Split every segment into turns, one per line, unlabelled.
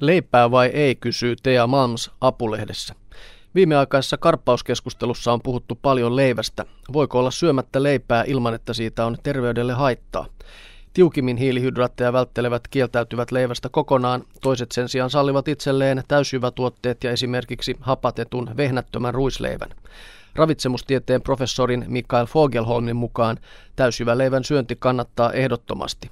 Leipää vai ei, kysyy Tea Malms Apulehdessä. Viimeaikaisessa karppauskeskustelussa on puhuttu paljon leivästä. Voiko olla syömättä leipää ilman, että siitä on terveydelle haittaa? Tiukimmin hiilihydraatteja välttelevät kieltäytyvät leivästä kokonaan, toiset sen sijaan sallivat itselleen täysjyvätuotteet ja esimerkiksi hapatetun vehnättömän ruisleivän. Ravitsemustieteen professorin Mikael Fogelholmin mukaan täysjyväleivän syönti kannattaa ehdottomasti.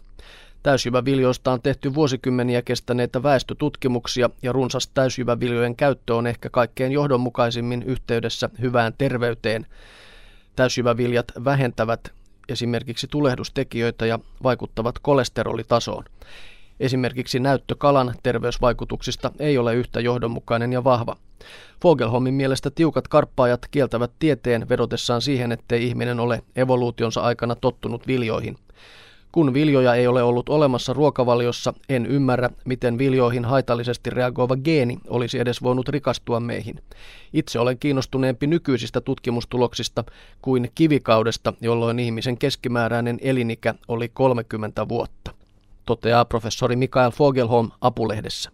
Täysjyväviljoista on tehty vuosikymmeniä kestäneitä väestötutkimuksia ja runsas täysjyväviljojen käyttö on ehkä kaikkein johdonmukaisimmin yhteydessä hyvään terveyteen. Täysjyväviljat vähentävät esimerkiksi tulehdustekijöitä ja vaikuttavat kolesterolitasoon. Esimerkiksi näyttö kalan terveysvaikutuksista ei ole yhtä johdonmukainen ja vahva. Fogelholmin mielestä tiukat karppaajat kieltävät tieteen vedotessaan siihen, ettei ihminen ole evoluutionsa aikana tottunut viljoihin. Kun viljoja ei ole ollut olemassa ruokavaliossa, en ymmärrä, miten viljoihin haitallisesti reagoiva geeni olisi edes voinut rikastua meihin. Itse olen kiinnostuneempi nykyisistä tutkimustuloksista kuin kivikaudesta, jolloin ihmisen keskimääräinen elinikä oli 30 vuotta, toteaa professori Mikael Fogelholm Apulehdessä.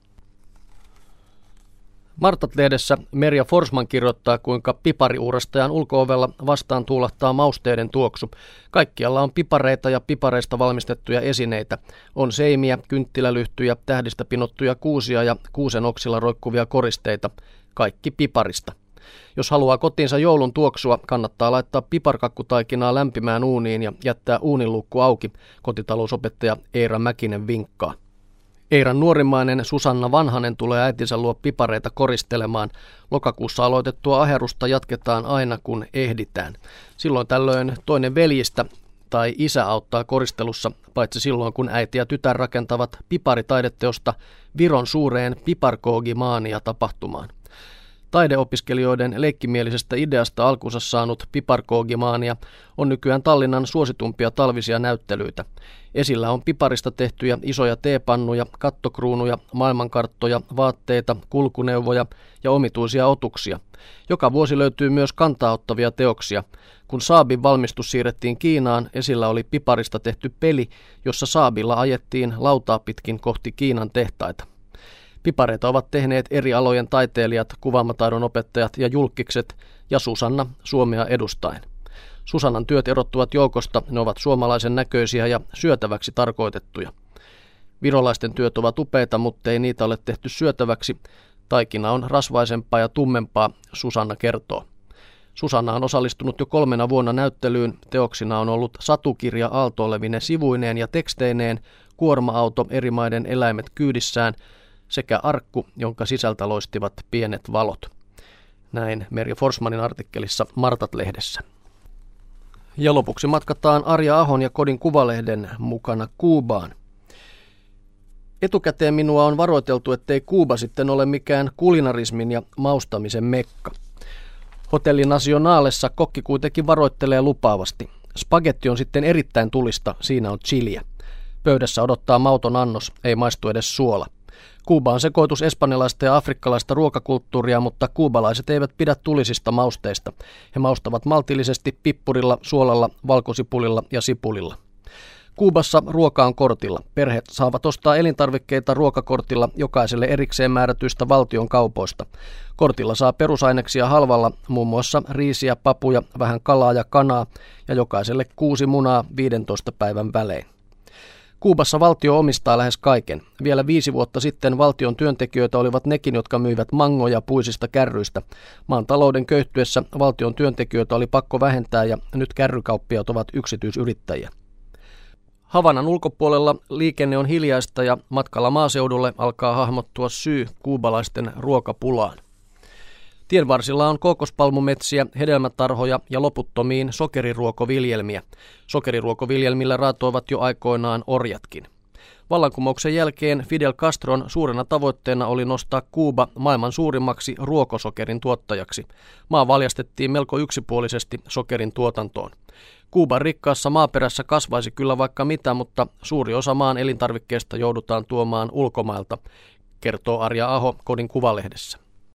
Martat-lehdessä Merja Forsman kirjoittaa, kuinka pipariuurastajan ulkoovella vastaan tuulahtaa mausteiden tuoksu. Kaikkialla on pipareita ja pipareista valmistettuja esineitä. On seimiä, kynttilälyhtyjä, tähdistä pinottuja kuusia ja kuusen oksilla roikkuvia koristeita. Kaikki piparista. Jos haluaa kotiinsa joulun tuoksua, kannattaa laittaa piparkakkutaikinaa lämpimään uuniin ja jättää uuninlukku auki, kotitalousopettaja Eera Mäkinen vinkkaa. Eiran nuorimmainen Susanna Vanhanen tulee äitinsä luo pipareita koristelemaan. Lokakuussa aloitettua aherusta jatketaan aina kun ehditään. Silloin tällöin toinen veljistä tai isä auttaa koristelussa, paitsi silloin kun äiti ja tytär rakentavat piparitaideteosta Viron suureen piparkoogimaania tapahtumaan. Taideopiskelijoiden leikkimielisestä ideasta alkunsa saanut Piparkoogimaania on nykyään Tallinnan suositumpia talvisia näyttelyitä. Esillä on piparista tehtyjä isoja teepannuja, kattokruunuja, maailmankarttoja, vaatteita, kulkuneuvoja ja omituisia otuksia. Joka vuosi löytyy myös kantaottavia teoksia. Kun Saabin valmistus siirrettiin Kiinaan, esillä oli piparista tehty peli, jossa Saabilla ajettiin lautaa pitkin kohti Kiinan tehtaita. Pipareita ovat tehneet eri alojen taiteilijat, kuvaamataidon opettajat ja julkikset ja Susanna Suomea edustaen. Susannan työt erottuvat joukosta, ne ovat suomalaisen näköisiä ja syötäväksi tarkoitettuja. Virolaisten työt ovat upeita, mutta ei niitä ole tehty syötäväksi. Taikina on rasvaisempaa ja tummempaa, Susanna kertoo. Susanna on osallistunut jo kolmena vuonna näyttelyyn. Teoksina on ollut satukirja aaltoilevine sivuineen ja teksteineen, kuorma-auto eri maiden eläimet kyydissään – sekä arkku, jonka sisältä loistivat pienet valot. Näin Merja Forsmanin artikkelissa Martat-lehdessä. Ja lopuksi matkataan Arja Ahon ja Kodin kuvalehden mukana Kuubaan. Etukäteen minua on varoiteltu, ettei Kuuba sitten ole mikään kulinarismin ja maustamisen mekka. Hotelli Nationaalessa kokki kuitenkin varoittelee lupaavasti. Spagetti on sitten erittäin tulista, siinä on chiliä. Pöydässä odottaa mauton annos, ei maistu edes suola. Kuuba on sekoitus espanjalaista ja afrikkalaista ruokakulttuuria, mutta kuubalaiset eivät pidä tulisista mausteista. He maustavat maltillisesti pippurilla, suolalla, valkosipulilla ja sipulilla. Kuubassa ruoka on kortilla. Perheet saavat ostaa elintarvikkeita ruokakortilla jokaiselle erikseen määrätyistä valtion kaupoista. Kortilla saa perusaineksia halvalla, muun muassa riisiä, papuja, vähän kalaa ja kanaa ja jokaiselle kuusi munaa 15 päivän välein. Kuubassa valtio omistaa lähes kaiken. Vielä viisi vuotta sitten valtion työntekijöitä olivat nekin, jotka myivät mangoja puisista kärryistä. Maan talouden köyhtyessä valtion työntekijöitä oli pakko vähentää ja nyt kärrykauppiat ovat yksityisyrittäjiä. Havanan ulkopuolella liikenne on hiljaista ja matkalla maaseudulle alkaa hahmottua syy kuubalaisten ruokapulaan. Tienvarsilla on kokospalmumetsiä, hedelmätarhoja ja loputtomiin sokeriruokoviljelmiä. Sokeriruokoviljelmillä raatoivat jo aikoinaan orjatkin. Vallankumouksen jälkeen Fidel Castron suurena tavoitteena oli nostaa Kuuba maailman suurimmaksi ruokosokerin tuottajaksi. Maa valjastettiin melko yksipuolisesti sokerin tuotantoon. Kuuban rikkaassa maaperässä kasvaisi kyllä vaikka mitä, mutta suuri osa maan elintarvikkeista joudutaan tuomaan ulkomailta, kertoo Arja Aho Kodin Kuvalehdessä.